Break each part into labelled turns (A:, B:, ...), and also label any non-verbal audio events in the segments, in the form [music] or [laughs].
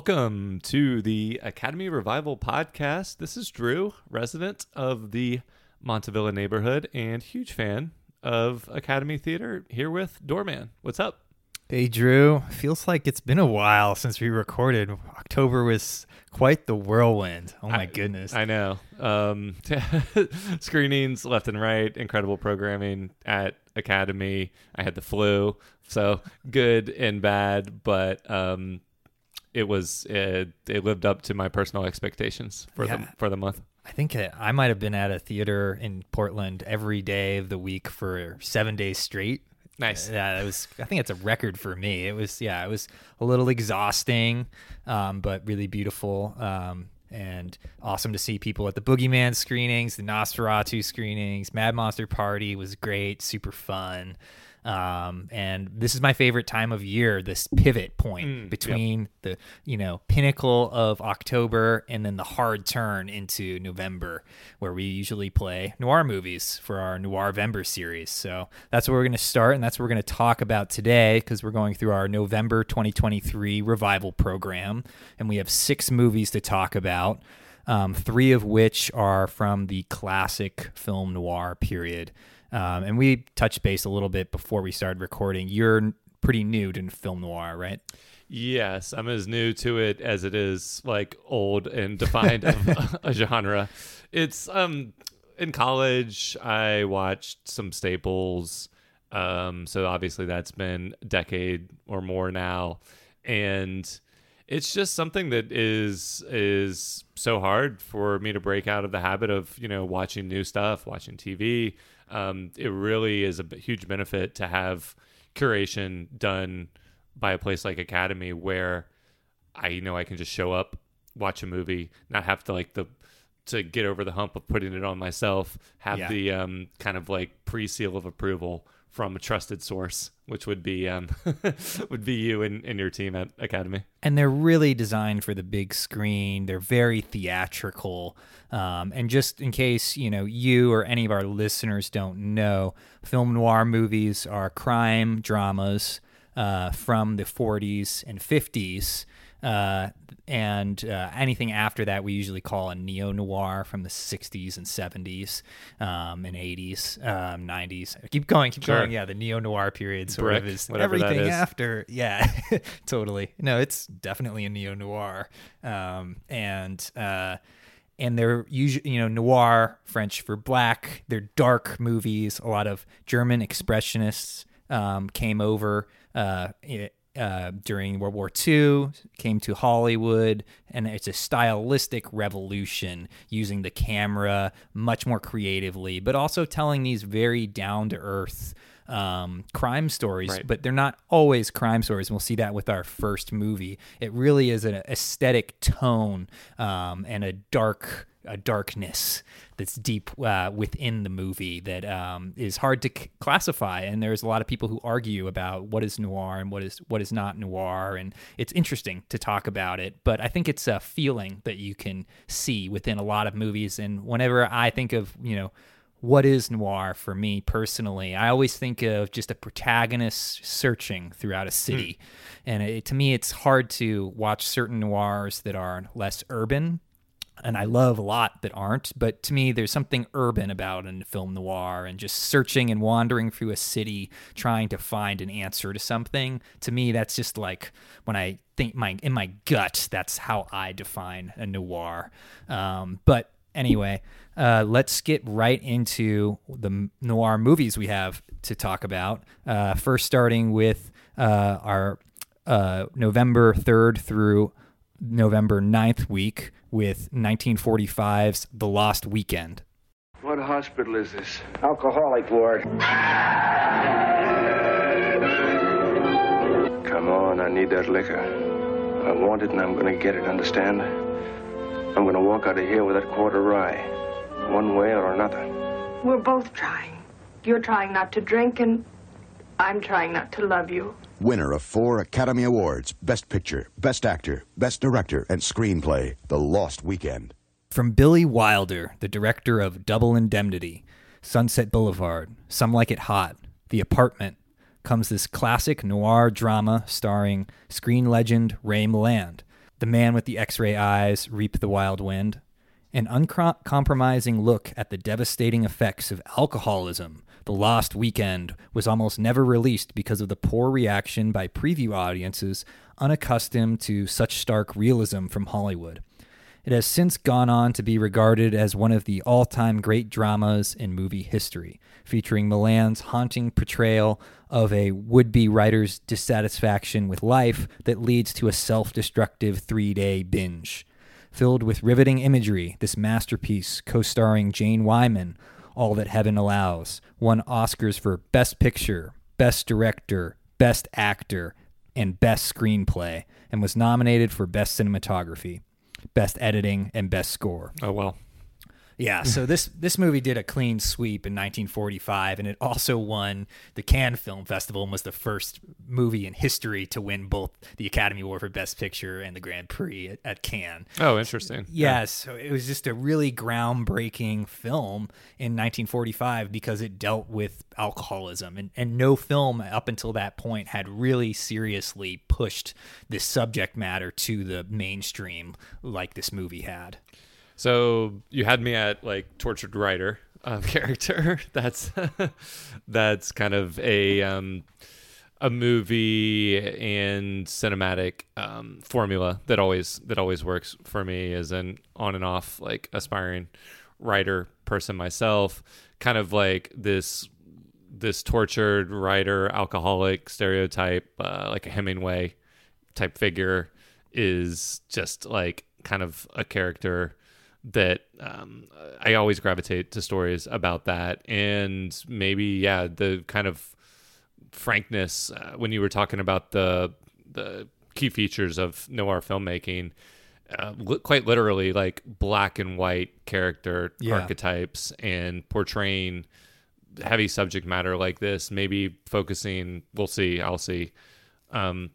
A: Welcome to the Academy Revival podcast. This is Drew, resident of the Montavilla neighborhood and huge fan of Academy Theater, here with Doorman. What's up?
B: Hey, Drew. Feels like it's been a while since we recorded. October was quite the whirlwind. Oh, my
A: I-
B: goodness.
A: I know. Um, [laughs] screenings left and right, incredible programming at Academy. I had the flu, so good and bad, but um, it was it, it lived up to my personal expectations for the for the month.
B: I think uh, I might have been at a theater in Portland every day of the week for seven days straight.
A: Nice.
B: Yeah, that was. I think it's a record for me. It was. Yeah, it was a little exhausting, um, but really beautiful. Um, and awesome to see people at the Boogeyman screenings, the Nosferatu screenings. Mad Monster Party was great, super fun. Um, and this is my favorite time of year. This pivot point
A: Mm, yep.
B: between the you know pinnacle of October and then the hard turn into November, where we usually play noir movies for our Noirvember series. So that's where we're going to start, and that's what we're going to talk about today because we're going through our November 2023 revival program, and we have six movies to talk about. Um, three of which are from the classic film noir period. Um, and we touched base a little bit before we started recording. You're pretty new to film noir, right?
A: Yes, I'm as new to it as it is like old and defined of a, [laughs] [laughs] a genre. It's um in college I watched some staples. Um so obviously that's been a decade or more now and it's just something that is is so hard for me to break out of the habit of you know watching new stuff watching tv um, it really is a huge benefit to have curation done by a place like academy where i you know i can just show up watch a movie not have to like the to get over the hump of putting it on myself have
B: Yeah.
A: the um, kind of like pre-seal of approval from a trusted source which would be um, [laughs] would be you and, and your team at academy
B: and they're really designed for the big screen. They're very theatrical. Um, and just in case you know you or any of our listeners don't know, film noir movies are crime dramas uh, from the 40s and 50s. Uh, and uh, anything after that, we usually call a neo noir from the 60s and 70s um, and 80s, um, 90s. Keep going, keep
A: Sure.
B: going. Yeah, the neo noir period sort of is
A: whatever that
B: everything
A: is.
B: after. Yeah, [laughs] totally. No, it's definitely a neo noir. Um, and uh, and they're usually you know noir French for black. They're dark movies. A lot of German expressionists um, came over. Uh, uh, during World War II, came to Hollywood, and it's a stylistic revolution using the camera much more creatively, but also telling these very down to earth um, crime stories.
A: Right.
B: But they're not always crime stories. And we'll see that with our first movie. It really is an aesthetic tone um, and a dark a darkness that's deep uh, within the movie that um, is hard to c- classify. And there's a lot of people who argue about what is noir and what is what is not noir, and it's interesting to talk about it. But I think it's a feeling that you can see within a lot of movies. And whenever I think of you know what is noir for me personally i always think of just a protagonist searching throughout a city and it, to me it's hard to watch certain noirs that are less urban and I love a lot that aren't, but to me, there's something urban about a film noir and just searching and wandering through a city trying to find an answer to something. To me, that's just like when I think my in my gut, that's how I define a noir. Um, but anyway, uh, let's get right into the noir movies we have to talk about. Uh, first, starting with uh, our uh, November 3rd through November 9th week with 1945's The Lost Weekend.
C: What hospital is this?
D: Alcoholic ward.
C: Come on, I need that liquor. I want it and I'm gonna get it, understand? I'm gonna walk out of here with that quarter rye. One way or another.
E: We're both trying. You're trying not to drink, and I'm trying not to love you.
F: Winner of four Academy Awards Best Picture, Best Actor, Best Director, and Screenplay, The Lost Weekend.
B: From Billy Wilder, the director of Double Indemnity, Sunset Boulevard, Some Like It Hot, The Apartment, comes this classic noir drama starring screen legend Ray Milland. The Man with the X-Ray Eyes, Reap the Wild Wind, an uncompromising look at the devastating effects of alcoholism. The Lost Weekend was almost never released because of the poor reaction by preview audiences unaccustomed to such stark realism from Hollywood. It has since gone on to be regarded as one of the all time great dramas in movie history, featuring Milland's haunting portrayal of a would be writer's dissatisfaction with life that leads to a self destructive three day binge. Filled with riveting imagery, this masterpiece, co starring Jane Wyman, All That Heaven Allows, won Oscars for Best Picture, Best Director, Best Actor, and Best Screenplay, and was nominated for Best Cinematography, Best Editing, and Best Score.
A: Oh well.
B: Yeah, hmm. so this this movie did a clean sweep in 1945, and it also won the Cannes Film Festival and was the first movie in history to win both the Academy Award for Best Picture and the Grand Prix at, at Cannes.
A: Oh, interesting.
B: Yeah, so it was just a really groundbreaking film in 1945 because it dealt with alcoholism, and, and no film up until that point had really seriously pushed this subject matter to the mainstream like this movie had.
A: So you had me at like tortured writer um, [laughs] character. That's [laughs] that's kind of a um, a movie and cinematic um, formula that always that always works for me as an on and off like aspiring writer person myself. Kind of like this this tortured writer alcoholic stereotype, uh, like a Hemingway type figure, is just like kind of a character that um, I always gravitate to stories about that, and maybe yeah, the kind of frankness uh, when you were talking about the the key features of noir filmmaking. Uh, li- quite literally, like black and white character
B: Yeah.
A: archetypes and portraying heavy subject matter like this. Maybe focusing, we'll see, I'll see, um,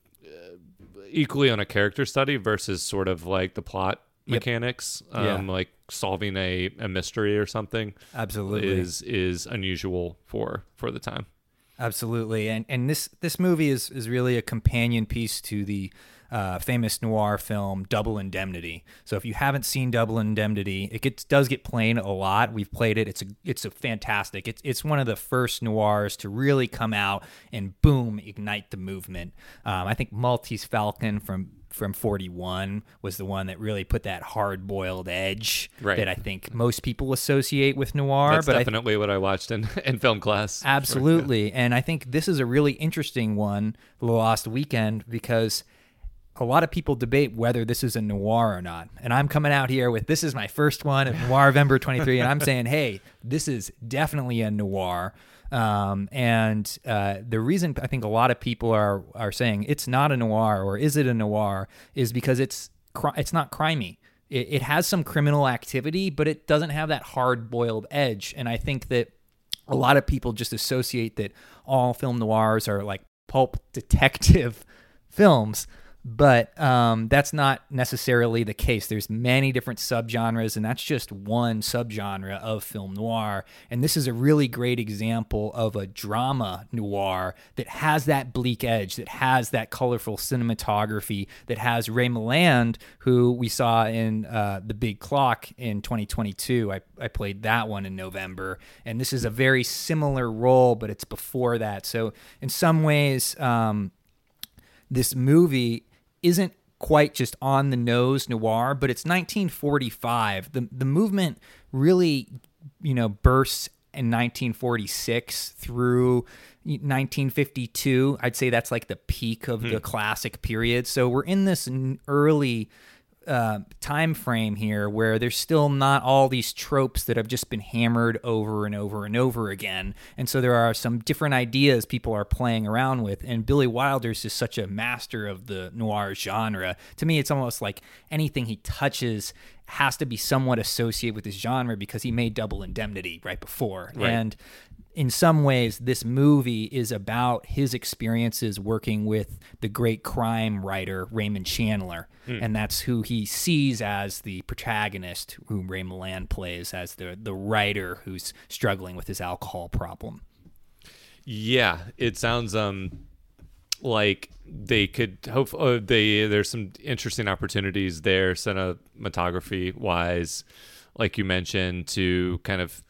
A: equally on a character study versus sort of like the plot
B: Yep.
A: mechanics um
B: Yeah.
A: like solving a, a mystery or something
B: Absolutely.
A: is is unusual for for the time
B: Absolutely, and and this this movie is is really a companion piece to the uh, famous noir film Double Indemnity. So if you haven't seen Double Indemnity, it gets does get played a lot. We've played it. It's a it's a fantastic. It's it's one of the first noirs to really come out and boom ignite the movement. Um, I think Maltese Falcon from from 41 was the one that really put that hard boiled edge
A: Right.
B: that I think most people associate with noir.
A: that's
B: but I
A: definitely what i watched in [laughs] in film class [laughs]
B: Absolutely. And I think this is a really interesting one, The Lost Weekend, because a lot of people debate whether this is a noir or not. And I'm coming out here with this is my first one of [laughs] Noir November 23, and I'm saying, hey, this is definitely a noir. Um, and uh, the reason I think a lot of people are are saying it's not a noir or is it a noir is because it's cri- it's not crimey. It, it has some criminal activity, but it doesn't have that hard boiled edge. And I think that a lot of people just associate that all film noirs are like pulp detective [laughs] films but um, that's not necessarily the case. There's many different subgenres and that's just one subgenre of film noir. And this is a really great example of a drama noir that has that bleak edge that has that colorful cinematography that has ray milland who we saw in uh, the big clock in 2022 I, I played that one in november. And this is a very similar role but it's before that. So in some ways um, this movie isn't quite just on the nose noir, but it's 1945. The the movement really, you know, bursts in 1946 through 1952. I'd say that's like the peak of hmm. the classic period. So we're in this early uh, time frame here where there's still not all these tropes that have just been hammered over and over and over again. And so there are some different ideas people are playing around with. And Billy Wilder's just such a master of the noir genre. To me, it's almost like anything he touches has to be somewhat associated with this genre because he made Double Indemnity right before.
A: Right.
B: And in some ways, this movie is about his experiences working with the great crime writer Raymond Chandler, and that's who he sees as the protagonist, whom Ray Milland plays as the the writer who's struggling with his alcohol problem.
A: Yeah, it sounds um like they could hope uh, they there's some interesting opportunities there cinematography wise like you mentioned to kind of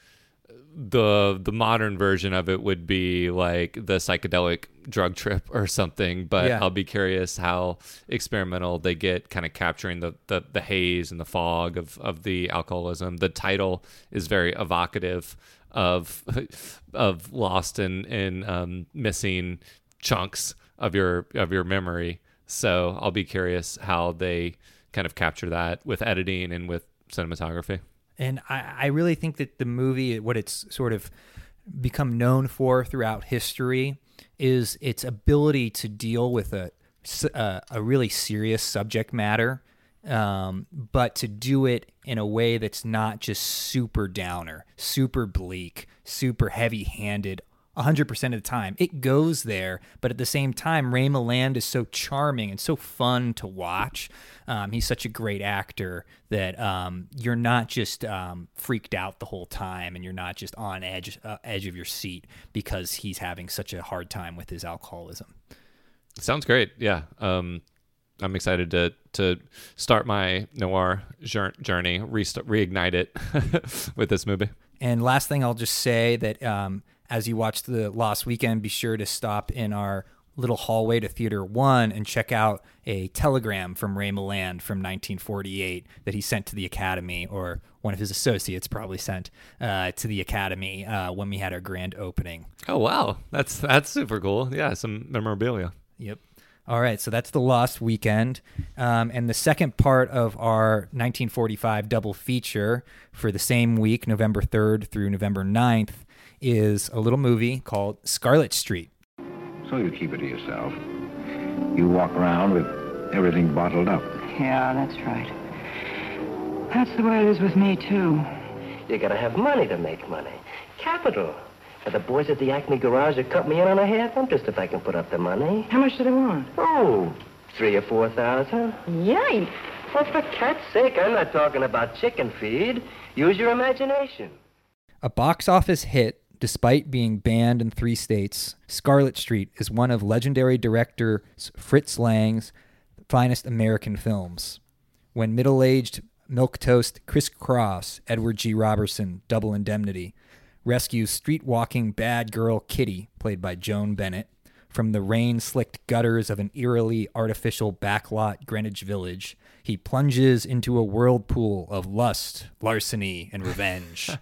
A: the the modern version of it would be like the psychedelic drug trip [laughs] or something but
B: Yeah.
A: i'll be curious how experimental they get kind of capturing the, the the haze and the fog of of the alcoholism. The title is very evocative of [laughs] of lost and and um, missing chunks of your of your memory. So i'll be curious how they kind of capture that with editing and with cinematography
B: And I, I really think that the movie, what it's sort of become known for throughout history, is its ability to deal with a a really serious subject matter, um, but to do it in a way that's not just super downer, super bleak, super heavy handed. 100% of the time. It goes there, but at the same time, Ray Milland is so charming and so fun to watch. Um, he's such a great actor that um, you're not just um, freaked out the whole time and you're not just on edge uh, edge of your seat because he's having such a hard time with his alcoholism.
A: Sounds great. Yeah. Um, I'm excited to to start my noir journey, restart, reignite it [laughs] with this movie.
B: And last thing I'll just say that um, as you watch the Lost Weekend, be sure to stop in our little hallway to Theater One and check out a telegram from Ray Milland from 1948 that he sent to the Academy, or one of his associates probably sent uh, to the Academy uh, when we had our grand opening.
A: Oh wow, that's that's super cool. Yeah, some memorabilia.
B: Yep. All right, so that's the Lost Weekend, um, and the second part of our 1945 double feature for the same week, November 3rd through November 9th, is a little movie called Scarlet Street.
D: So you keep it to yourself. You walk around with everything bottled up.
G: Yeah, that's right. That's the way it is with me, too.
H: You gotta have money to make money. Capital. But the boys at the Acme Garage have cut me in on a half interest if I can put up the money.
G: How much do they want?
H: Oh, three or four thousand.
G: Yikes.
H: Well, for cat's sake, I'm not talking about chicken feed. Use your imagination.
B: A box office hit, despite being banned in three states, Scarlet Street is one of legendary director Fritz Lang's finest American films. When middle aged milquetoast Chris Cross, Edward G. Robinson, Double Indemnity, rescues street walking bad girl Kitty, played by Joan Bennett, from the rain slicked gutters of an eerily artificial backlot Greenwich village, he plunges into a whirlpool of lust, larceny, and revenge. [laughs]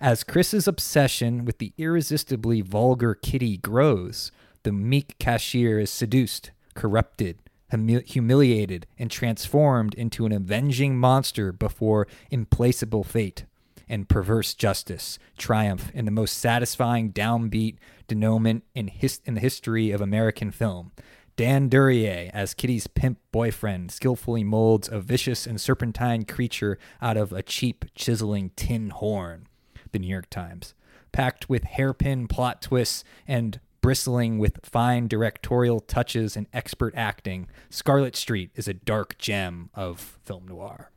B: As Chris's obsession with the irresistibly vulgar Kitty grows, the meek cashier is seduced, corrupted, humi- humiliated, and transformed into an avenging monster before implacable fate and perverse justice triumph in the most satisfying downbeat denouement in, his- in the history of American film. Dan Duryea, as Kitty's pimp boyfriend, skillfully molds a vicious and serpentine creature out of a cheap, chiseling tin horn. The New York Times. Packed with hairpin plot twists and bristling with fine directorial touches and expert acting, Scarlet Street is a dark gem of film noir.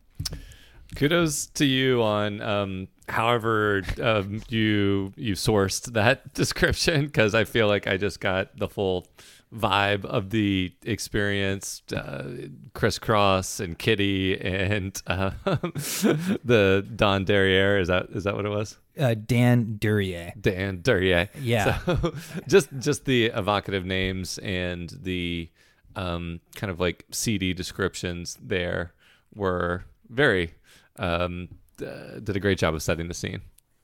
A: Kudos to you on um, however um, you you sourced that [laughs] description because I feel like I just got the full vibe of the experience. Uh, crisscross and Kitty and [laughs] uh, the Don Derriere is that is that what it was?
B: Uh, Dan Duryea.
A: Dan Duryea.
B: Yeah.
A: So [laughs] just just the evocative names and the um, kind of like CD descriptions there were very um, uh, did a great job of setting the scene.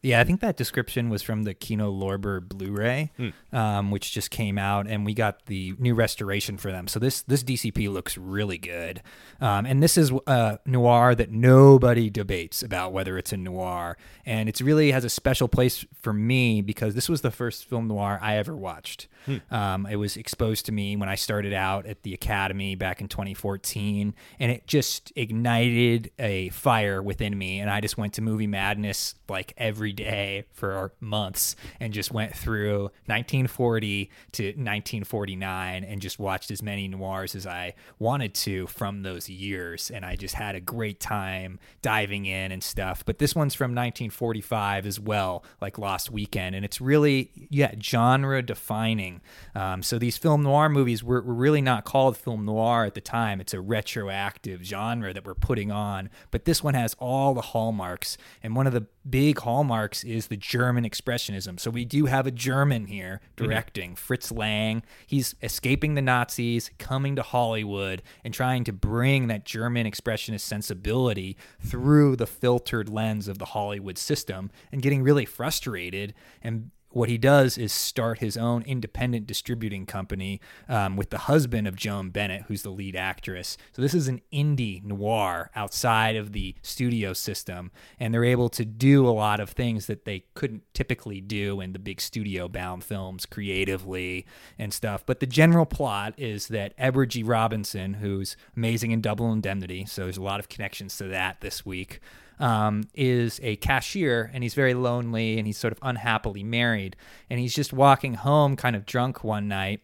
B: Yeah, I think that description was from the Kino Lorber Blu-ray, um, which just came out, and we got the new restoration for them. So this this DCP looks really good, um, and this is a noir that nobody debates about whether it's a noir, and it really has a special place for me because this was the first film noir I ever watched. Um, it was exposed to me when I started out at the Academy back in 2014, and it just ignited a fire within me, and I just went to movie madness like every day for months and just went through 1940 to 1949 and just watched as many noirs as I wanted to from those years. And I just had a great time diving in and stuff. But this one's from 1945 as well, like Lost Weekend. And it's really, yeah, genre defining. Um, so these film noir movies were, were really not called film noir at the time. It's a retroactive genre that we're putting on. But this one has all the hallmarks. And one of the big hallmarks is the German expressionism. So we do have a German here mm-hmm. directing, Fritz Lang. He's escaping the Nazis, coming to Hollywood, and trying to bring that German expressionist sensibility through the filtered lens of the Hollywood system and getting really frustrated and what he does is start his own independent distributing company um, with the husband of Joan Bennett, who's the lead actress. So this is an indie noir outside of the studio system, and they're able to do a lot of things that they couldn't typically do in the big studio bound films creatively and stuff. But the general plot is that Edward G. Robinson, who's amazing in Double Indemnity, so there's a lot of connections to that this week um, is a cashier and he's very lonely and he's sort of unhappily married. And he's just walking home kind of drunk one night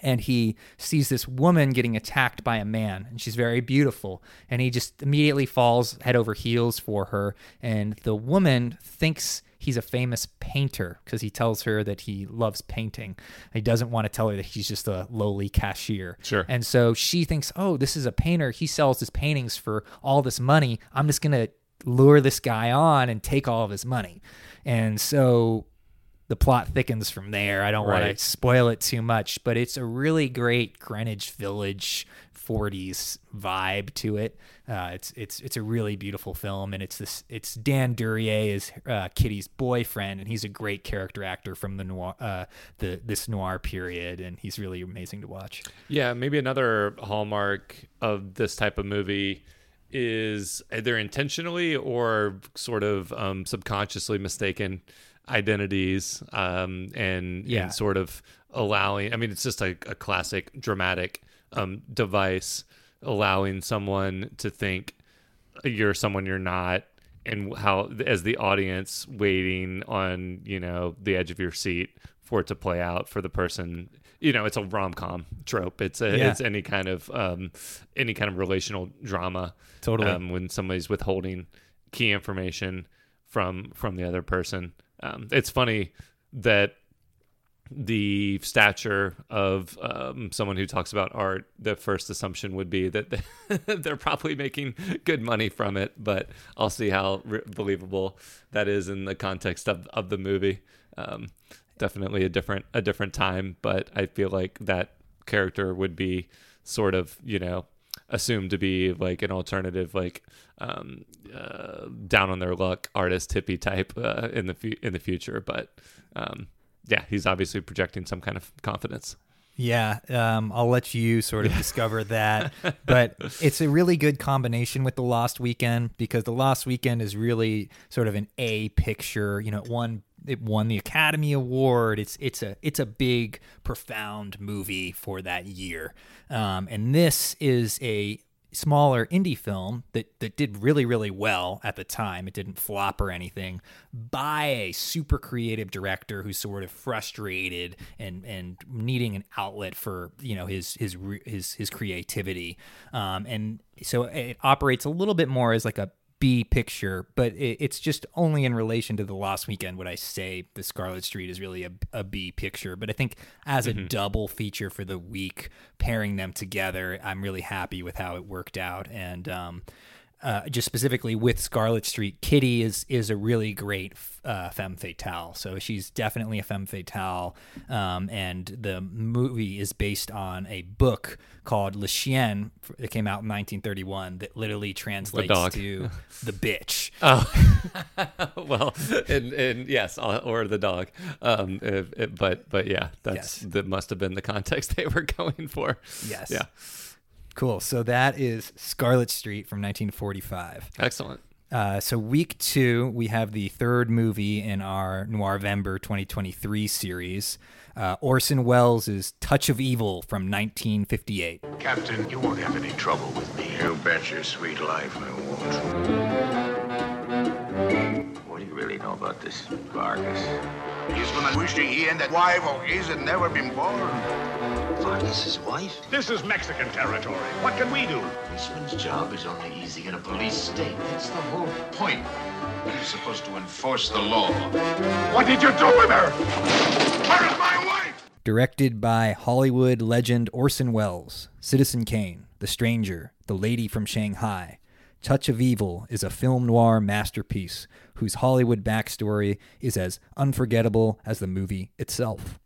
B: and he sees this woman getting attacked by a man and she's very beautiful. And he just immediately falls head over heels for her. And the woman thinks he's a famous painter because he tells her that he loves painting. He doesn't want to tell her that he's just a lowly cashier.
A: Sure.
B: and so she thinks oh this is a painter. He sells his paintings for all this money. I'm just going to lure this guy on and take all of his money and so the plot thickens from there. I don't want to spoil it too much, but it's a really great Greenwich Village 40s vibe to it. Uh, it's it's it's a really beautiful film, and it's this it's Dan Duryea is uh, Kitty's boyfriend, and he's a great character actor from the noir uh, the this noir period, and he's really amazing to watch.
A: Yeah, maybe another hallmark of this type of movie is either intentionally or sort of um, subconsciously mistaken identities um, and,
B: Yeah.
A: and sort of allowing. I mean, it's just a, a classic dramatic um, device, allowing someone to think you're someone you're not and how as the audience waiting on you know the edge of your seat for it to play out for the person you know it's a rom-com trope it's a
B: Yeah.
A: it's any kind of um any kind of relational drama
B: Totally.
A: um, when somebody's withholding key information from from the other person um it's funny that the stature of um, someone who talks about art, the first assumption would be that [laughs] they're probably making good money from it. But I'll see how re- believable that is in the context of, of the movie. Um, definitely a different a different time, but I feel like that character would be sort of you know assumed to be like an alternative like um, uh, down on their luck artist hippie type uh, in the fu- in the future, but. Um, yeah, he's obviously projecting some kind of confidence.
B: Yeah, um, I'll let you sort of [laughs] discover that. But it's a really good combination with The Lost Weekend because The Lost Weekend is really sort of an A picture. You know, won it won the Academy Award. It's it's a it's a big, profound movie for that year. Um, and this is a smaller indie film that that did really really well at the time it didn't flop or anything by a super creative director who's sort of frustrated and and needing an outlet for you know his his his his creativity um and so it operates a little bit more as like a B picture, but it, it's just only in relation to the Lost Weekend would I say the Scarlet Street is really a, a B picture. But I think as a double feature for the week, pairing them together, I'm really happy with how it worked out. And um, uh, just specifically with Scarlet Street, Kitty is is a really great uh, femme fatale. So she's definitely a femme fatale, um, and the movie is based on a book called La Chienne that came out in 1931 that literally translates
A: dog.
B: to [laughs] the bitch. [laughs] [laughs]
A: well, and, and yes, or the dog. Um, if- if- but but yeah, that's
B: Yes.
A: that must have been the context they were going for.
B: Yes.
A: Yeah.
B: Cool. So that is Scarlet Street from 1945.
A: Excellent.
B: Uh, so week two, we have the third movie in our Noirvember 2023 series. Uh, Orson Welles' Touch of Evil from 1958.
I: Captain, you won't have any trouble with me.
C: You bet your sweet life I won't.
I: Know about this Vargas?
J: He's gonna wishing he and that wife of his had never been born.
I: Vargas' wife?
J: This is Mexican territory. What can we do?
I: Policeman's job is only easy in a police state. That's the whole point. You're supposed to enforce the law.
J: What did you do with her? Where is my wife?
B: Directed by Hollywood legend Orson Welles, Citizen Kane, The Stranger, The Lady from Shanghai. Touch of Evil is a film noir masterpiece whose Hollywood backstory is as unforgettable as the movie itself.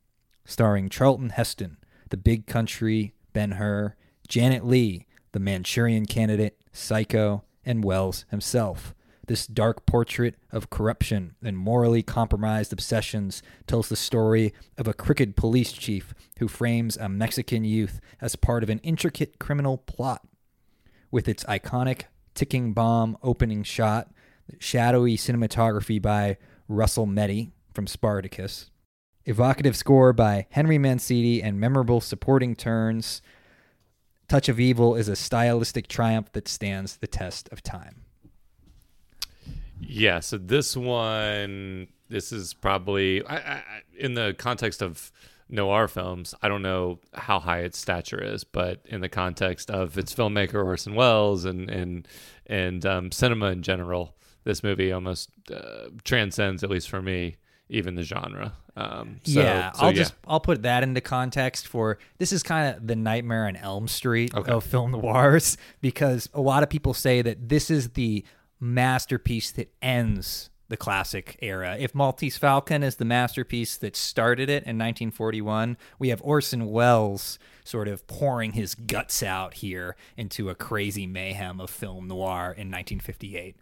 B: Starring Charlton Heston, The Big Country, Ben Hur, Janet Leigh, The Manchurian Candidate, Psycho, and Welles himself. This dark portrait of corruption and morally compromised obsessions tells the story of a crooked police chief who frames a Mexican youth as part of an intricate criminal plot. With its iconic ticking bomb opening shot, shadowy cinematography by Russell Metty from Spartacus, evocative score by Henry Mancini, and memorable supporting turns, Touch of Evil is a stylistic triumph that stands the test of time.
A: Yeah, so this one, this is probably I, I, in the context of noir films. I don't know how high its stature is, but in the context of its filmmaker Orson Welles and and and um, cinema in general, this movie almost uh, transcends, at least for me, even the genre. Um, so,
B: yeah,
A: so
B: I'll
A: yeah.
B: just I'll put that into context for this is kind of the Nightmare on Elm Street
A: Okay.
B: of film noirs because a lot of people say that this is the masterpiece that ends the classic era. If Maltese Falcon is the masterpiece that started it in 1941, we have Orson Welles sort of pouring his guts out here into a crazy mayhem of film noir in 1958.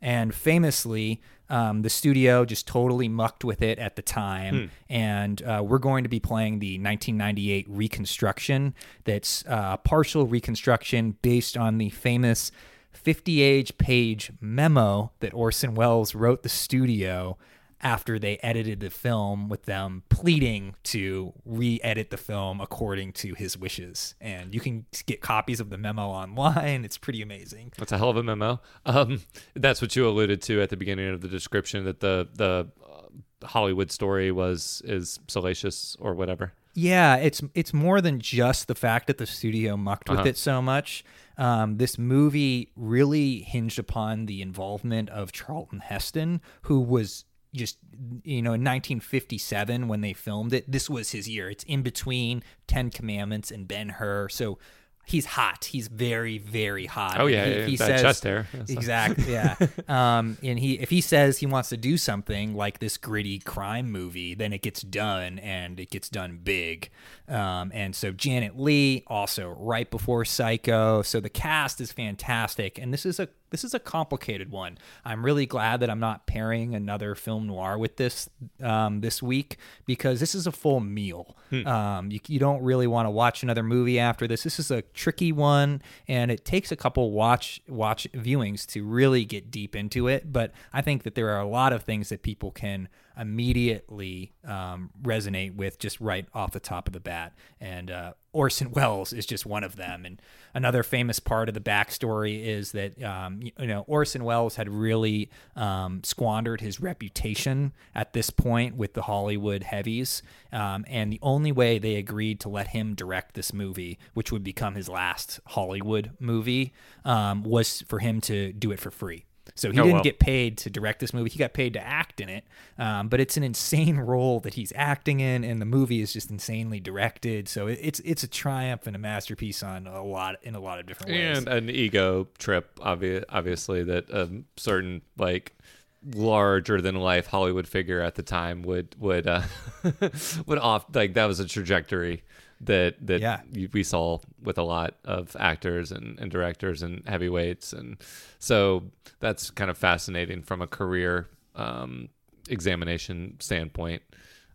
B: And famously, um, the studio just totally mucked with it at the time. And uh, we're going to be playing the 1998 reconstruction that's uh, partial reconstruction based on the famous 50 page memo that Orson Welles wrote the studio after they edited the film with them pleading to re-edit the film according to his wishes and you can get copies of the memo online it's pretty amazing
A: That's a hell of a memo. Um, that's what you alluded to at the beginning of the description that the the uh, Hollywood story was is salacious or whatever.
B: Yeah, it's it's more than just the fact that the studio mucked with
A: Uh-huh.
B: it so much. Um, this movie really hinged upon the involvement of Charlton Heston, who was just you know in 1957 when they filmed it. This was his year. It's in between Ten Commandments and Ben Hur, so he's hot. He's very very hot.
A: Oh,
B: And
A: yeah,
B: he,
A: yeah,
B: he
A: that
B: says
A: chest hair. That's-
B: exactly. [laughs] Yeah, um, and he if he says he wants to do something like this gritty crime movie, then it gets done and it gets done big. Um, and so Janet Leigh also right before Psycho. So the cast is fantastic, and this is a this is a complicated one. I'm really glad that I'm not pairing another film noir with this um, this week because this is a full meal. Um, you, you don't really want to watch another movie after this. This is a tricky one, and it takes a couple watch watch viewings to really get deep into it. But I think that there are a lot of things that people can immediately um, resonate with just right off the top of the bat. And uh, Orson Welles is just one of them. And another famous part of the backstory is that um, you know Orson Welles had really um, squandered his reputation at this point with the Hollywood heavies, um, and the only way they agreed to let him direct this movie, which would become his last Hollywood movie, um, was for him to do it for free. So he
A: Oh,
B: didn't
A: well.
B: get paid to direct this movie. He got paid to act in it. Um, but it's an insane role that he's acting in, and the movie is just insanely directed. So it, it's it's a triumph and a masterpiece on a lot in a lot of different ways.
A: and an ego trip obvi- obviously that a certain like larger than life hollywood figure at the time would would uh [laughs] would off like that was a trajectory that that
B: Yeah.
A: we saw with a lot of actors and, and directors and heavyweights and so that's kind of fascinating from a career um examination standpoint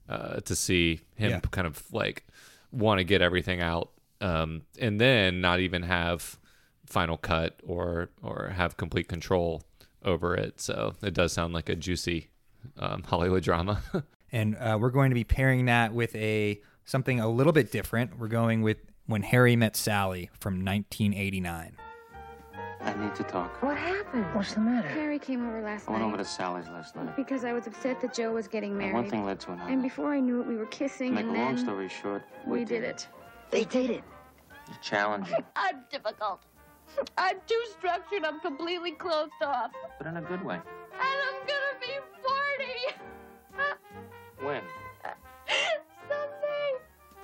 A: uh to see him
B: Yeah.
A: kind of like want to get everything out um and then not even have final cut or or have complete control over it so it does sound like a juicy um, hollywood drama [laughs]
B: and uh, we're going to be pairing that with a something a little bit different. We're going with When Harry Met Sally from 1989.
K: I need to talk.
L: What happened?
G: What's the matter?
L: Harry came over last night.
K: I went over to Sally's last night.
L: Because I was upset that Joe was getting married.
K: And
L: married.
K: one thing led to another.
L: And before I knew it, we were kissing,
K: to make
L: and
K: a
L: then
K: long story short,
L: we did it.
G: They did it.
K: You challenge you, [laughs]
L: I'm difficult. I'm too structured. I'm completely closed off.
K: but in a good way.
L: And I'm gonna be 40
K: When?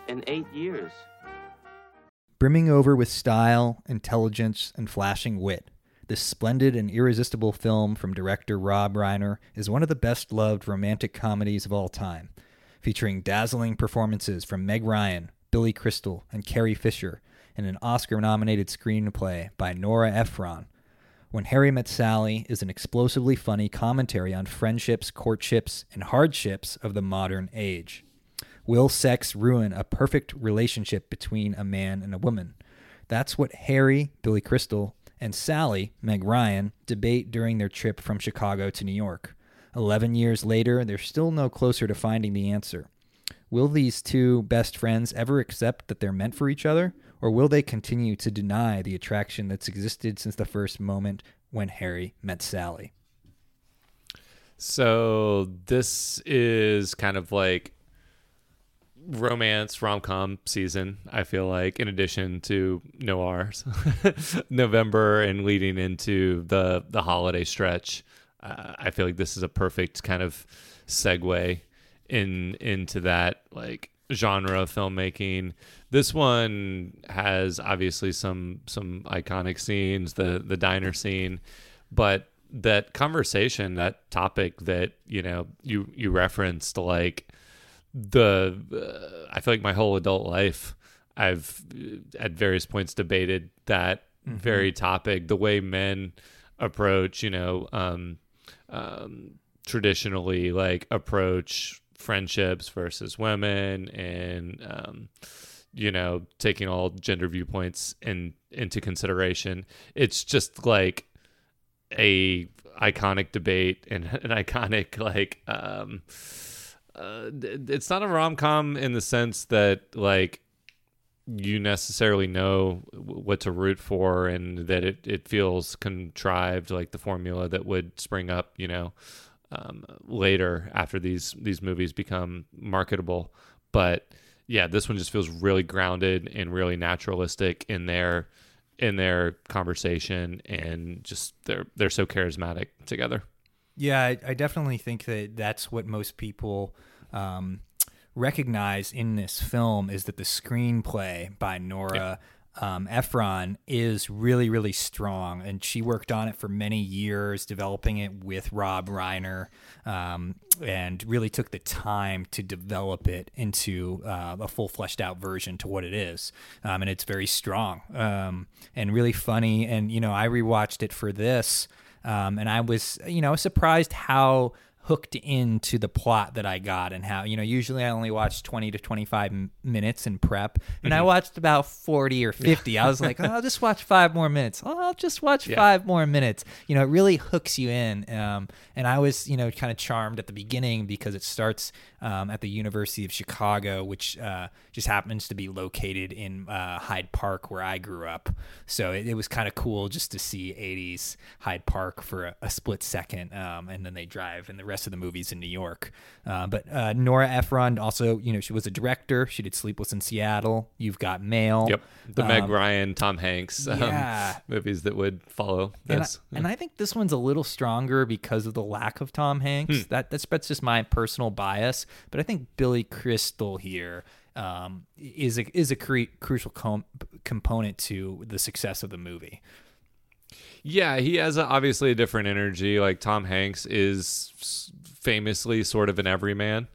K: In eight years.
B: Brimming over with style, intelligence, and flashing wit, this splendid and irresistible film from director Rob Reiner is one of the best loved romantic comedies of all time, featuring dazzling performances from Meg Ryan, Billy Crystal, and Carrie Fisher, and an Oscar nominated screenplay by Nora Ephron. When Harry Met Sally is an explosively funny commentary on friendships, courtships, and hardships of the modern age. Will sex ruin a perfect relationship between a man and a woman? That's what Harry, Billy Crystal, and Sally, Meg Ryan, debate during their trip from Chicago to New York. Eleven years later, they're still no closer to finding the answer. Will these two best friends ever accept that they're meant for each other, or will they continue to deny the attraction that's existed since the first moment when Harry met Sally?
A: So this is kind of like romance rom com season. I feel like, in addition to noirs, [laughs] November and leading into the the holiday stretch, uh, I feel like this is a perfect kind of segue in into that like genre of filmmaking. This one has obviously some some iconic scenes, the the diner scene, but that conversation, that topic that you know you you referenced, like the uh, I feel like my whole adult life, I've uh, at various points debated that
B: Mhm.
A: very topic, the way men approach, you know, um, um, traditionally like approach friendships versus women and um, you know taking all gender viewpoints in into consideration it's just like a iconic debate and [laughs] an iconic like um uh, it's not a rom-com in the sense that like you necessarily know what to root for and that it, it feels contrived like the formula that would spring up you know um, later after these these movies become marketable. But yeah this one just feels really grounded and really naturalistic in their in their conversation and just they're they're so charismatic together
B: Yeah, I, I definitely think that that's what most people um, recognize in this film is that the screenplay by Nora um, Ephron is really, really strong, and she worked on it for many years, developing it with Rob Reiner, um, and really took the time to develop it into uh, a full fleshed out version to what it is. Um, and it's very strong um, and really funny. And you know, I rewatched it for this. Um, and I was, you know, surprised how hooked into the plot that I got and how, you know, usually I only watch 20 to 25 m- minutes in prep and I
A: Mhm.
B: watched about 40 or 50. I was like, [laughs] oh, I'll just watch five more minutes. Oh, I'll just watch
A: Yeah.
B: five more minutes. You know, it really hooks you in. Um, and I was, you know, kind of charmed at the beginning because it starts um, at the University of Chicago, which uh, just happens to be located in uh, Hyde Park, where I grew up. So it, it was kind of cool just to see 80s Hyde Park for a, a split second. Um, and then they drive, and the rest of the movie's in New York. Uh, but uh, Nora Ephron also, you know, she was a director. She did Sleepless in Seattle. You've Got Mail.
A: Yep. The Meg
B: Um,
A: Ryan, Tom Hanks um,
B: yeah. [laughs]
A: movies that would follow
B: and I,
A: this.
B: and I think this one's a little stronger because of the lack of Tom Hanks.
A: Hmm.
B: That that's that's just my personal bias, but I think Billy Crystal here um, is a is a cre- crucial com- component to the success of the movie.
A: Yeah, he has a, obviously a different energy. Like Tom Hanks is famously sort of an everyman,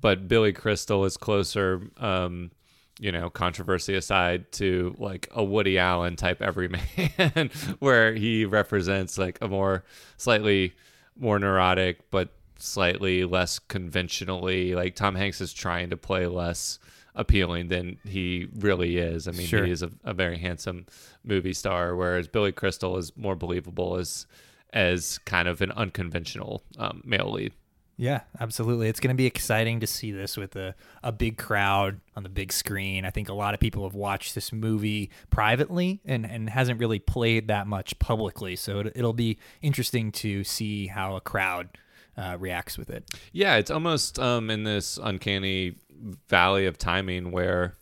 A: but Billy Crystal is closer, um, you know, controversy aside, to like a Woody Allen type everyman, [laughs] where he represents like a more slightly more neurotic, but slightly less conventionally. Like Tom Hanks is trying to play less appealing than he really is. I mean,
B: Sure.
A: he is a, a very handsome movie star, whereas Billy Crystal is more believable as as kind of an unconventional um, male lead.
B: Yeah, absolutely. It's going to be exciting to see this with a, a big crowd on the big screen. I think a lot of people have watched this movie privately and, and hasn't really played that much publicly. So it, it'll be interesting to see how a crowd uh, reacts with it.
A: Yeah, it's almost um, in this uncanny valley of timing where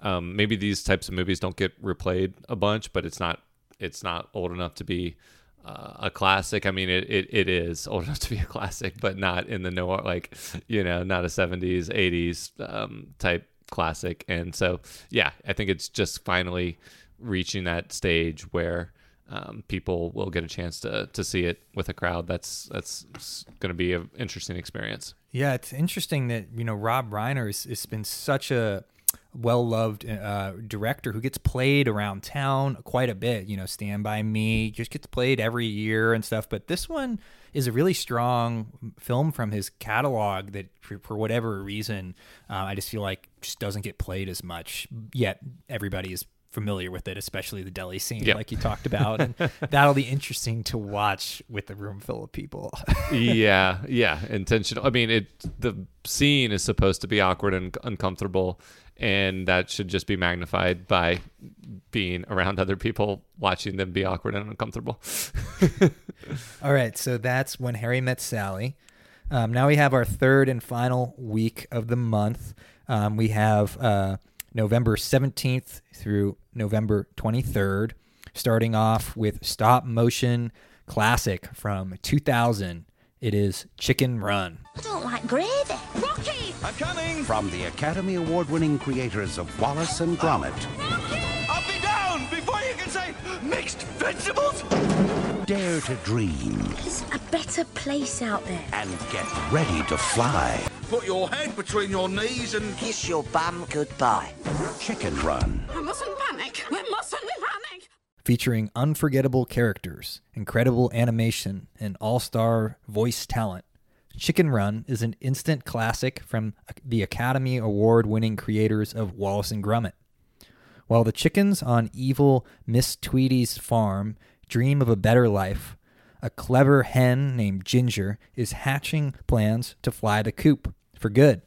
A: um, maybe these types of movies don't get replayed a bunch, but it's not it's not old enough to be uh, a classic. I mean, it, it, it is old enough to be a classic, but not in the noir, like, you know, not a 70s, 80s um, type classic. And so, yeah, I think it's just finally reaching that stage where um, people will get a chance to, to see it with a crowd. That's, that's going to be an interesting experience.
B: Yeah, it's interesting that, you know, Rob Reiner has, has been such a well loved uh, director who gets played around town quite a bit. You know, Stand By Me just gets played every year and stuff. But this one is a really strong film from his catalog that, for, for whatever reason, uh, I just feel like just doesn't get played as much. Yet everybody is familiar with it, especially the deli scene,
A: Yep.
B: like you talked about. And [laughs] that'll be interesting to watch with a room full of people. [laughs]
A: yeah, yeah, intentional. I mean, it the scene is supposed to be awkward and uncomfortable, and that should just be magnified by being around other people, watching them be awkward and uncomfortable. [laughs]
B: All right, so that's when Harry met Sally. Um, now we have our third and final week of the month. Um, we have uh, November 17th through November 23rd, starting off with stop motion classic from 2000. It is Chicken Run.
M: I don't like gravy. Rocky!
N: I'm coming!
O: From the Academy Award winning creators of Wallace and Gromit.
N: I'll be down before you can say mixed vegetables!
O: Dare to dream
M: There's a better place out there.
O: and get ready to fly.
J: Put your head between your knees and
M: Kiss your bum goodbye.
O: Chicken Run.
L: We mustn't panic. We mustn't panic.
B: featuring unforgettable characters, incredible animation, and all star voice talent. Chicken Run is an instant classic from the Academy Award winning creators of Wallace and Gromit. While the chickens on evil Miss Tweedy's farm dream of a better life, a clever hen named Ginger is hatching plans to fly the coop for good.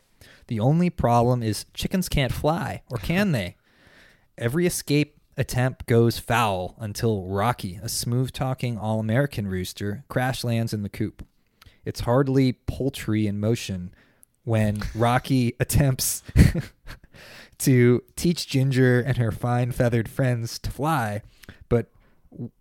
B: The only problem is chickens can't fly, or can they? [laughs] Every escape attempt goes foul until Rocky, a smooth talking all American rooster, crash lands in the coop. It's hardly poultry in motion when Rocky [laughs] attempts [laughs] to teach Ginger and her fine feathered friends to fly, but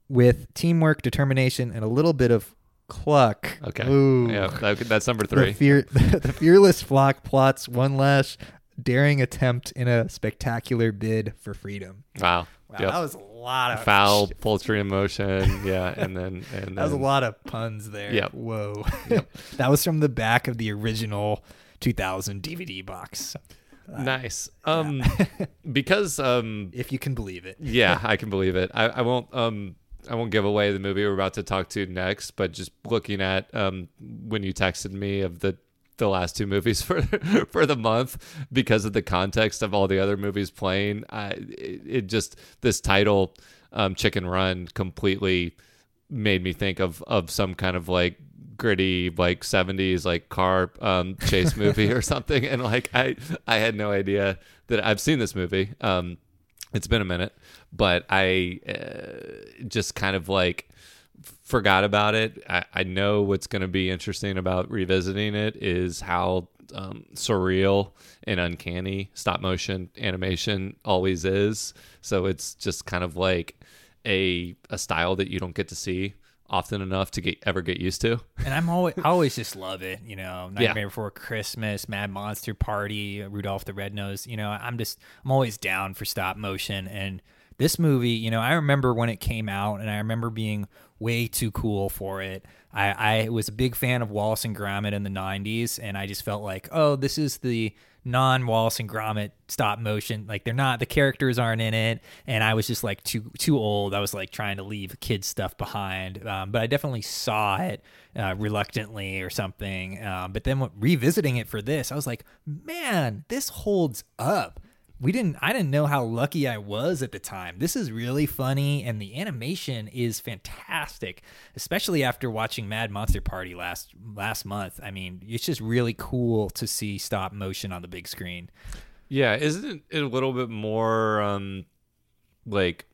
B: with teamwork, determination, and a little bit of cluck.
A: Okay.
B: Ooh.
A: Yeah, that- that's number
B: The
A: three.
B: fear, [laughs] the fearless flock plots one last daring attempt in a spectacular bid for freedom.
A: Wow.
B: Wow,
A: Yep.
B: that was a lot of
A: foul poultry in motion. Yeah, [laughs] and then and
B: That was a lot of puns there.
A: Yeah.
B: Whoa. [laughs] that was from the back of the original 2000 DVD box.
A: Nice. Um, because um,
B: if you can believe it.
A: yeah, I can believe it. I, I won't um I won't give away the movie we're about to talk to next, but just looking at um when you texted me of the the last two movies [laughs] for for the month because of the context of all the other movies playing, I it, it just this title um Chicken Run completely made me think of of some kind of like gritty like 70s like car um chase movie [laughs] or something. And like i i had no idea that i've seen this movie. Um it's been a minute but i uh, just kind of like forgot about it. I, I know what's going to be interesting about revisiting it is how um, surreal and uncanny stop motion animation always is. So it's just kind of like a a style that you don't get to see often enough to get ever get used to [laughs]
B: And I'm always I always just love it, you know.
A: Yeah.
B: Nightmare Before Christmas, Mad Monster Party, Rudolph the Red Nose. You know, I'm just I'm always down for stop motion. And this movie, you know, I remember when it came out, and I remember being way too cool for it. I, I was a big fan of Wallace and Gromit in the '90s, and I just felt like, oh, this is the non Wallace and Gromit stop motion. Like they're not the characters aren't in it, and I was just like too too old. I was like trying to leave kids stuff behind, um, but I definitely saw it uh, reluctantly or something. Um, but then revisiting it for this, I was like, man, this holds up. We didn't I didn't know how lucky I was at the time. This is really funny and the animation is fantastic, especially after watching Mad Monster Party last last month. I mean, it's just really cool to see stop motion on the big screen.
A: Yeah, isn't it a little bit more um like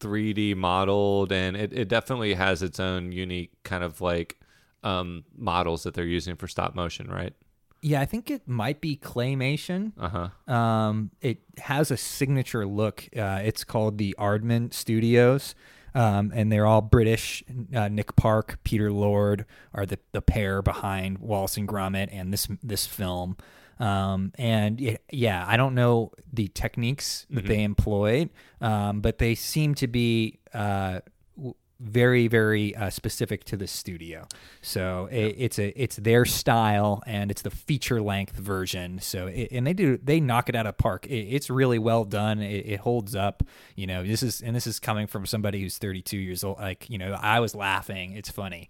A: 3D modeled and it, it definitely has its own unique kind of like um models that they're using for stop motion, right?
B: Yeah, I think it might be claymation.
A: Uh-huh.
B: Um, it has a signature look. Uh, it's called the Aardman Studios. Um, and they're all British. Uh, Nick Park, Peter Lord are the, the pair behind Wallace and Gromit and this this film. Um, and it, yeah, I don't know the techniques that
A: Mhm.
B: they employed, um, but they seem to be uh, very, very uh, specific to the studio. So it, it's a it's their style, and it's the feature length version. So it, and they do they knock it out of park. It, it's really well done. It, it holds up. You know, this is and this is coming from somebody who's 32 years old. Like you know, I was laughing. It's funny.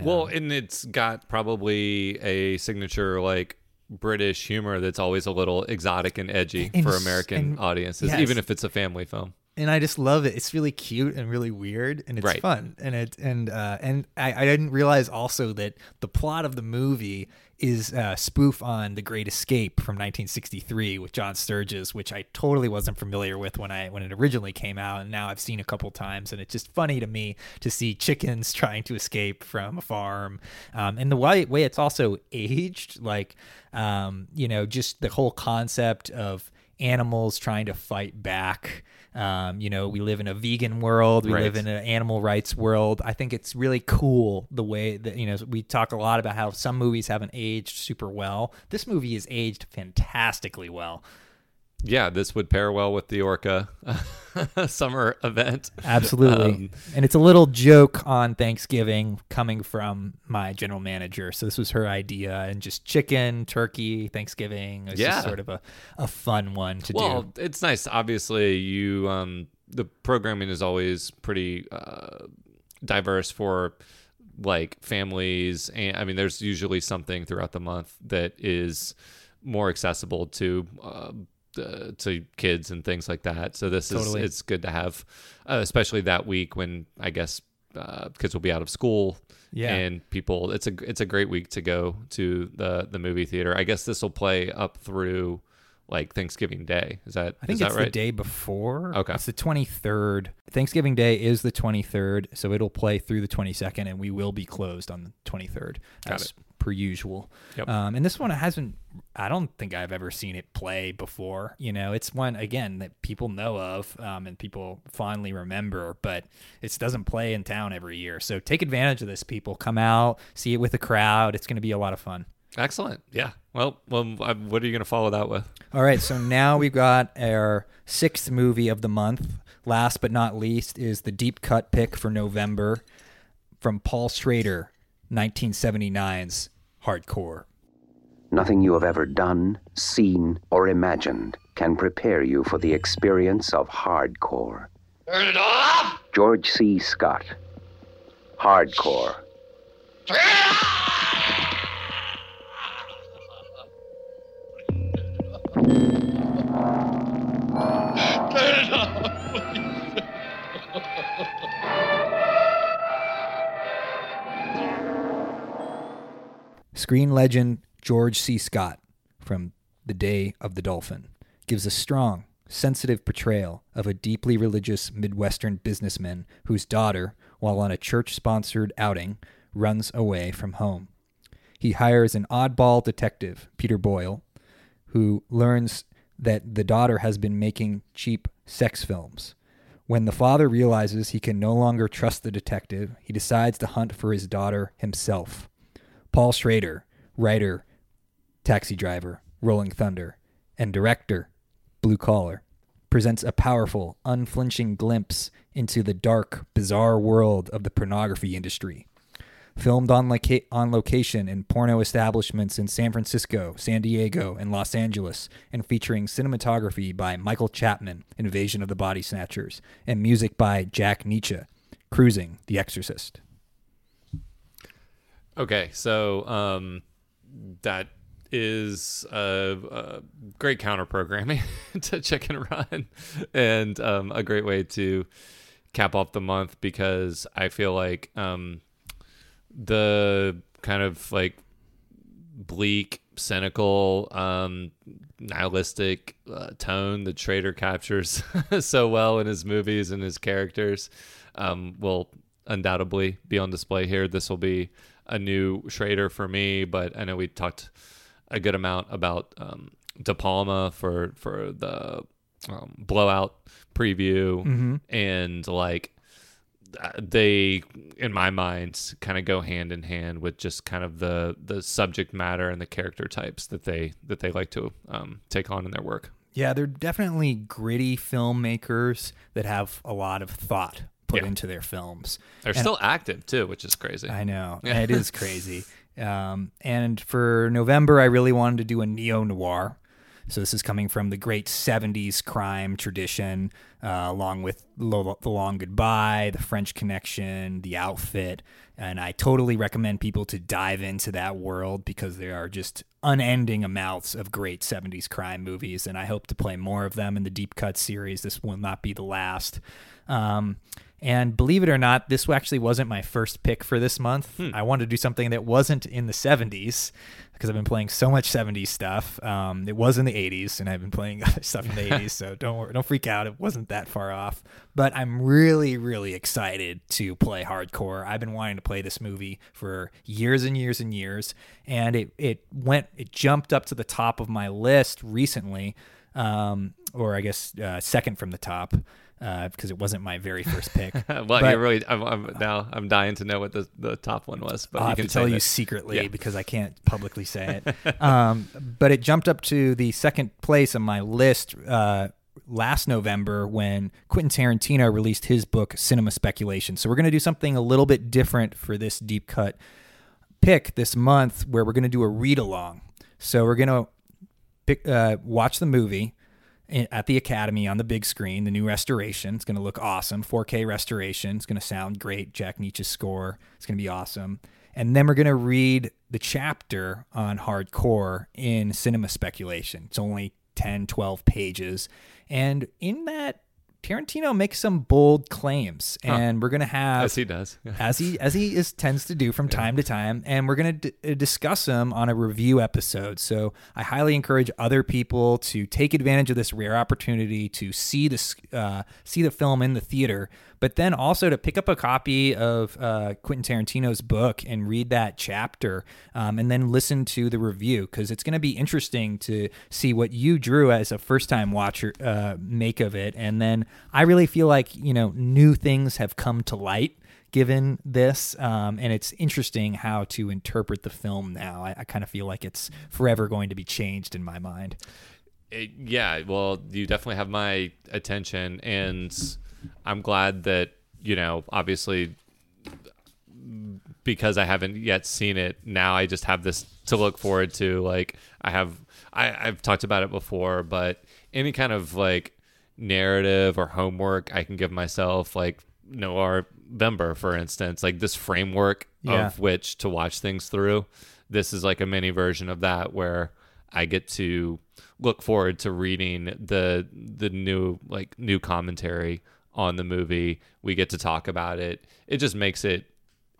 A: Well, and it's got probably a signature like British humor that's always a little exotic and edgy
B: And
A: for American
B: and-
A: audiences,
B: yes.
A: even if it's a family film.
B: And I just love it. It's really cute and really weird, and it's
A: Right.
B: fun. And it and uh, and I, I didn't realize also that the plot of the movie is a spoof on The Great Escape from 1963 with John Sturges, which I totally wasn't familiar with when I when it originally came out, and now I've seen a couple times, and it's just funny to me to see chickens [laughs] trying to escape from a farm, um, and the way way it's also aged, like um, you know, just the whole concept of animals trying to fight back. Um, you know, we live in a vegan world. We
A: Right.
B: live in an animal rights world. I think it's really cool the way that you know we talk a lot about how some movies haven't aged super well. This movie is aged fantastically well.
A: Yeah, this would pair well with the Orca [laughs] summer event.
B: Absolutely.
A: Um,
B: and it's a little joke on Thanksgiving coming from my general manager. So this was her idea and just chicken, turkey, Thanksgiving. It's
A: Yeah.
B: just sort of a, a fun one to
A: well,
B: do.
A: Well, it's nice. Obviously, you um, the programming is always pretty uh, diverse for like families, and I mean, there's usually something throughout the month that is more accessible to. Uh, uh, to kids and things like that. So this
B: Totally.
A: is it's good to have, uh, especially that week when I guess uh, kids will be out of school.
B: Yeah.
A: and people, it's a it's a great week to go to the the movie theater. I guess this will play up through like Thanksgiving Day. Is that
B: I think
A: is
B: it's
A: right?
B: the day before.
A: Okay.
B: It's the 23rd. Thanksgiving Day is the 23rd, so it'll play through the 22nd, and we will be closed on the 23rd,
A: Got
B: as
A: it.
B: Per usual.
A: Yep.
B: Um, and this one hasn't, I don't think I've ever seen it play before. You know, it's one, again, that people know of um, and people fondly remember, but it doesn't play in town every year. So take advantage of this, people. Come out, see it with a crowd. It's going to be a lot of fun.
A: Excellent. Yeah. Well, well, uh, what are you going to follow that with?
B: All right, so now we've got our sixth movie of the month. Last but not least is the deep cut pick for November from Paul Schrader, 1979's Hardcore.
P: Nothing you have ever done, seen, or imagined can prepare you for the experience of hardcore.
J: Turn it off!
P: George C. Scott. Hardcore. [laughs]
J: Ah!
B: Screen legend George C. Scott from The Day of the Dolphin gives a strong, sensitive portrayal of a deeply religious Midwestern businessman whose daughter, while on a church sponsored outing, runs away from home. He hires an oddball detective, Peter Boyle, who learns that the daughter has been making cheap sex films. When the father realizes he can no longer trust the detective, he decides to hunt for his daughter himself. Paul Schrader, writer, Taxi Driver, Rolling Thunder, and director, Blue Collar, presents a powerful, unflinching glimpse into the dark, bizarre world of the pornography industry. Filmed on, loca- on location in porno establishments in San Francisco, San Diego, and Los Angeles, and featuring cinematography by Michael Chapman, Invasion of the Body Snatchers, and music by Jack Nitzsche, Cruising, The Exorcist.
A: Okay, so um, that is uh, great counter programming [laughs] to Chicken Run, and um, a great way to cap off the month because I feel like um, the kind of like bleak, cynical, um, nihilistic uh, tone the Schrader captures [laughs] so well in his movies and his characters um, will undoubtedly be on display here. This will be a new Schrader for me, but I know we talked a good amount about um, De Palma for for the um, Blow Out preview,
B: Mhm.
A: and like uh, they in my mind kind of go hand in hand with just kind of the the subject matter and the character types that they that they like to um, take on in their work
B: Yeah, they're definitely gritty filmmakers that have a lot of thought put
A: Yeah.
B: into their films.
A: they're
B: And-
A: still active too which is crazy
B: I know.
A: Yeah. [laughs]
B: It is crazy. Um, and for November, I really wanted to do a neo noir. So this is coming from the great 70s crime tradition, uh, along with Lo- The Long Goodbye, The French Connection, The Outfit. And I totally recommend people to dive into that world because there are just unending amounts of great 70s crime movies. And I hope to play more of them in the Deep Cut series. This will not be the last. Um, and believe it or not, this actually wasn't my first pick for this month. I wanted to do something that wasn't in the 70s because I've been playing so much 70s stuff. Um, it was in the 80s, and I've been playing [laughs] other stuff in the 80s, so don't worry, don't freak out. It wasn't that far off. But I'm really, really excited to play hardcore. I've been wanting to play this movie for years and years and years, and it it went it jumped up to the top of my list recently, um, or I guess uh, second from the top. Uh, because it wasn't my very first pick. [laughs]
A: well
B: But-
A: you're really I'm, I'm now i'm dying to know what the, the top one was but
B: I'll have
A: can
B: to tell you
A: that.
B: secretly
A: Yeah.
B: because I can't publicly say it. um, [laughs] but it jumped up to the second place on my list uh, last November when Quentin Tarantino released his book Cinema Speculation. So we're going to do something a little bit different for this deep cut pick this month, where we're going to do a read along. So we're going to pick, uh, watch the movie at the Academy on the big screen, the new restoration. It's going to look awesome. 4K restoration. It's going to sound great. Jack Nitzsche's score. It's going to be awesome. And then we're going to read the chapter on hardcore in cinema speculation. It's only 10, 12 pages. And in that, Tarantino makes some bold claims,
A: Huh.
B: and we're gonna have
A: As he does.
B: as he as he is tends to do from time to time, and we're gonna d- uh, discuss them on a review episode. So I highly encourage other people to take advantage of this rare opportunity to see this uh, see the film in the theater, but then also to pick up a copy of uh, Quentin Tarantino's book and read that chapter, um, and then listen to the review because it's going to be interesting to see what you Drew as a first time watcher uh, make of it, and then I really feel like you know new things have come to light given this um, and it's interesting how to interpret the film now. I, I kind of feel like it's forever going to be changed in my mind.
A: It- yeah, well, you definitely have my attention, and I'm glad that you know, obviously, because I haven't yet seen it. Now I just have this to look forward to. Like I have, I, I've talked about it before, but any kind of like narrative or homework I can give myself, like Noir Vember, for instance, like this framework
B: Yeah.
A: of which to watch things through. This is like a mini version of that where I get to look forward to reading the the new like new commentary on the movie. We get to talk about it. It just makes it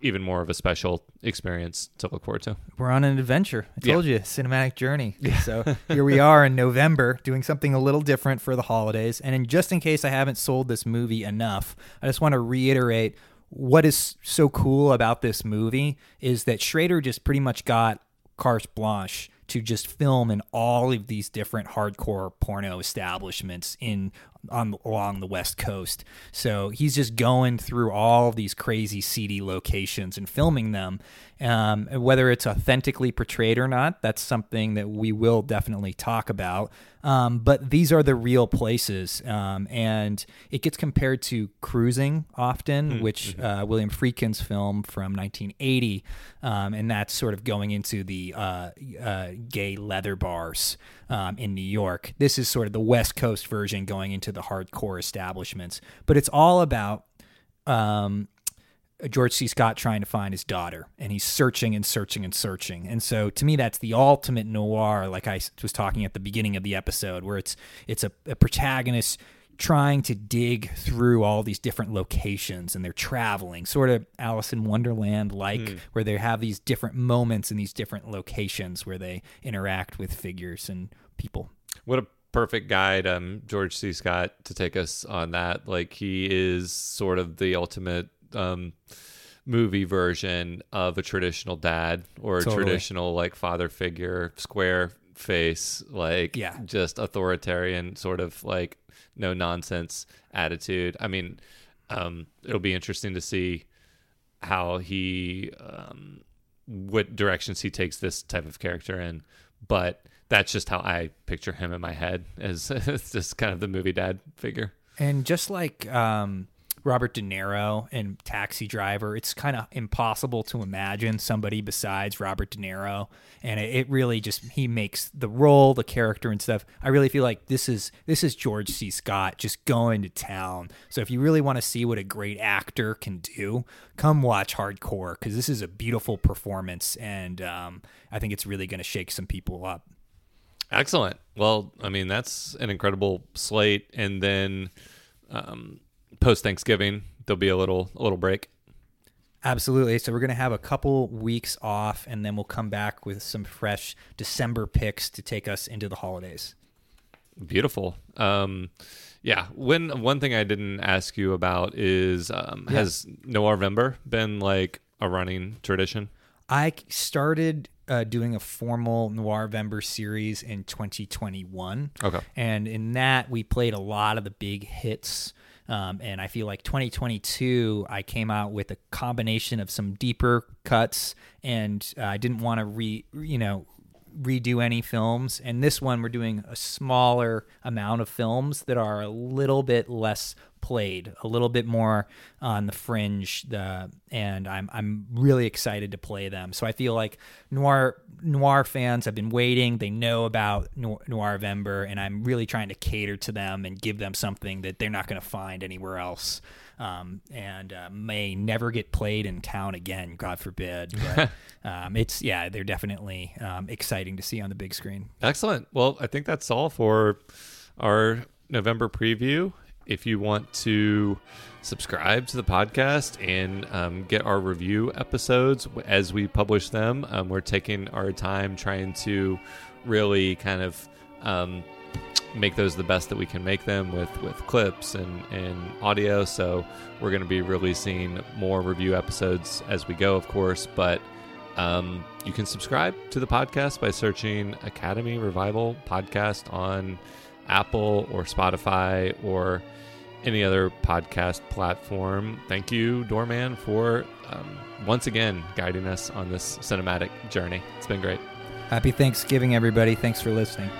A: even more of a special experience to look forward to.
B: we're on an adventure i
A: Yeah.
B: told you cinematic journey [laughs] so here we are in november doing something a little different for the holidays and in, just in case i haven't sold this movie enough i just want to reiterate what is so cool about this movie is that schrader just pretty much got carte blanche to just film in all of these different hardcore porno establishments in on along the west coast. So he's just going through all of these crazy seedy locations and filming them. Um, whether it's authentically portrayed or not, that's something that we will definitely talk about. Um, but these are the real places, um, and it gets compared to Cruising often, which uh, William Friedkin's film from 1980, um, and that's sort of going into the uh, uh, gay leather bars um, in New York. This is sort of the West Coast version going into the hardcore establishments, but it's all about um, George C. Scott trying to find his daughter, and he's searching and searching and searching. And so, to me, that's the ultimate noir. Like I was talking at the beginning of the episode, where it's it's a, a protagonist trying to dig through all these different locations and they're traveling, sort of Alice in Wonderland like,
A: Mm.
B: where they have these different moments in these different locations where they interact with figures and people.
A: What a perfect guide, um, George C. Scott, to take us on that. Like he is sort of the ultimate um, movie version of a traditional dad or a
B: Totally.
A: traditional like father figure, square face, like
B: Yeah.
A: just authoritarian sort of like no nonsense attitude. I mean, um, it'll be interesting to see how he um, what directions he takes this type of character in but that's just how i picture him in my head as [laughs] it's just kind of the movie dad figure
B: And just like um, Robert De Niro and Taxi Driver, it's kind of impossible to imagine somebody besides Robert De Niro. And it, it really just he makes the role, the character, and stuff. I really feel like this is this is George C. Scott just going to town. So if you really want to see what a great actor can do, come watch Hardcore because this is a beautiful performance, and um, I think it's really going to shake some people up.
A: excellent well i mean that's an incredible slate and then um, post thanksgiving there'll be a little a little break
B: Absolutely. So we're going to have a couple weeks off, and then we'll come back with some fresh December picks to take us into the holidays.
A: Beautiful. Um, yeah. When one thing I didn't ask you about is um,
B: Yeah.
A: has Noirvember been like a running tradition?
B: I started uh, doing a formal Noirvember series in 2021.
A: Okay.
B: And in that, we played a lot of the big hits. Um, and I feel like 2022, I came out with a combination of some deeper cuts, and uh, I didn't want to re, you know, redo any films. And this one, we're doing a smaller amount of films that are a little bit less played, a little bit more on the fringe. The and I'm I'm really excited to play them. So I feel like noir noir fans have been waiting. They know about Noir, noir Vember, and I'm really trying to cater to them and give them something that they're not going to find anywhere else. Um, and uh, may never get played in town again, God forbid. [laughs] But um, it's yeah, they're definitely um, exciting to see on the big screen.
A: Excellent. Well, I think that's all for our November preview. If you want to subscribe to the podcast and um, get our review episodes as we publish them, um, we're taking our time trying to really kind of um, make those the best that we can make them with with clips and and audio. So we're going to be releasing more review episodes as we go, of course, but. Um, you can subscribe to the podcast by searching Academy Revival Podcast on Apple or Spotify or any other podcast platform. Thank you, Doorman, for um, once again guiding us on this cinematic journey. It's been great.
B: Happy Thanksgiving, everybody. Thanks for listening.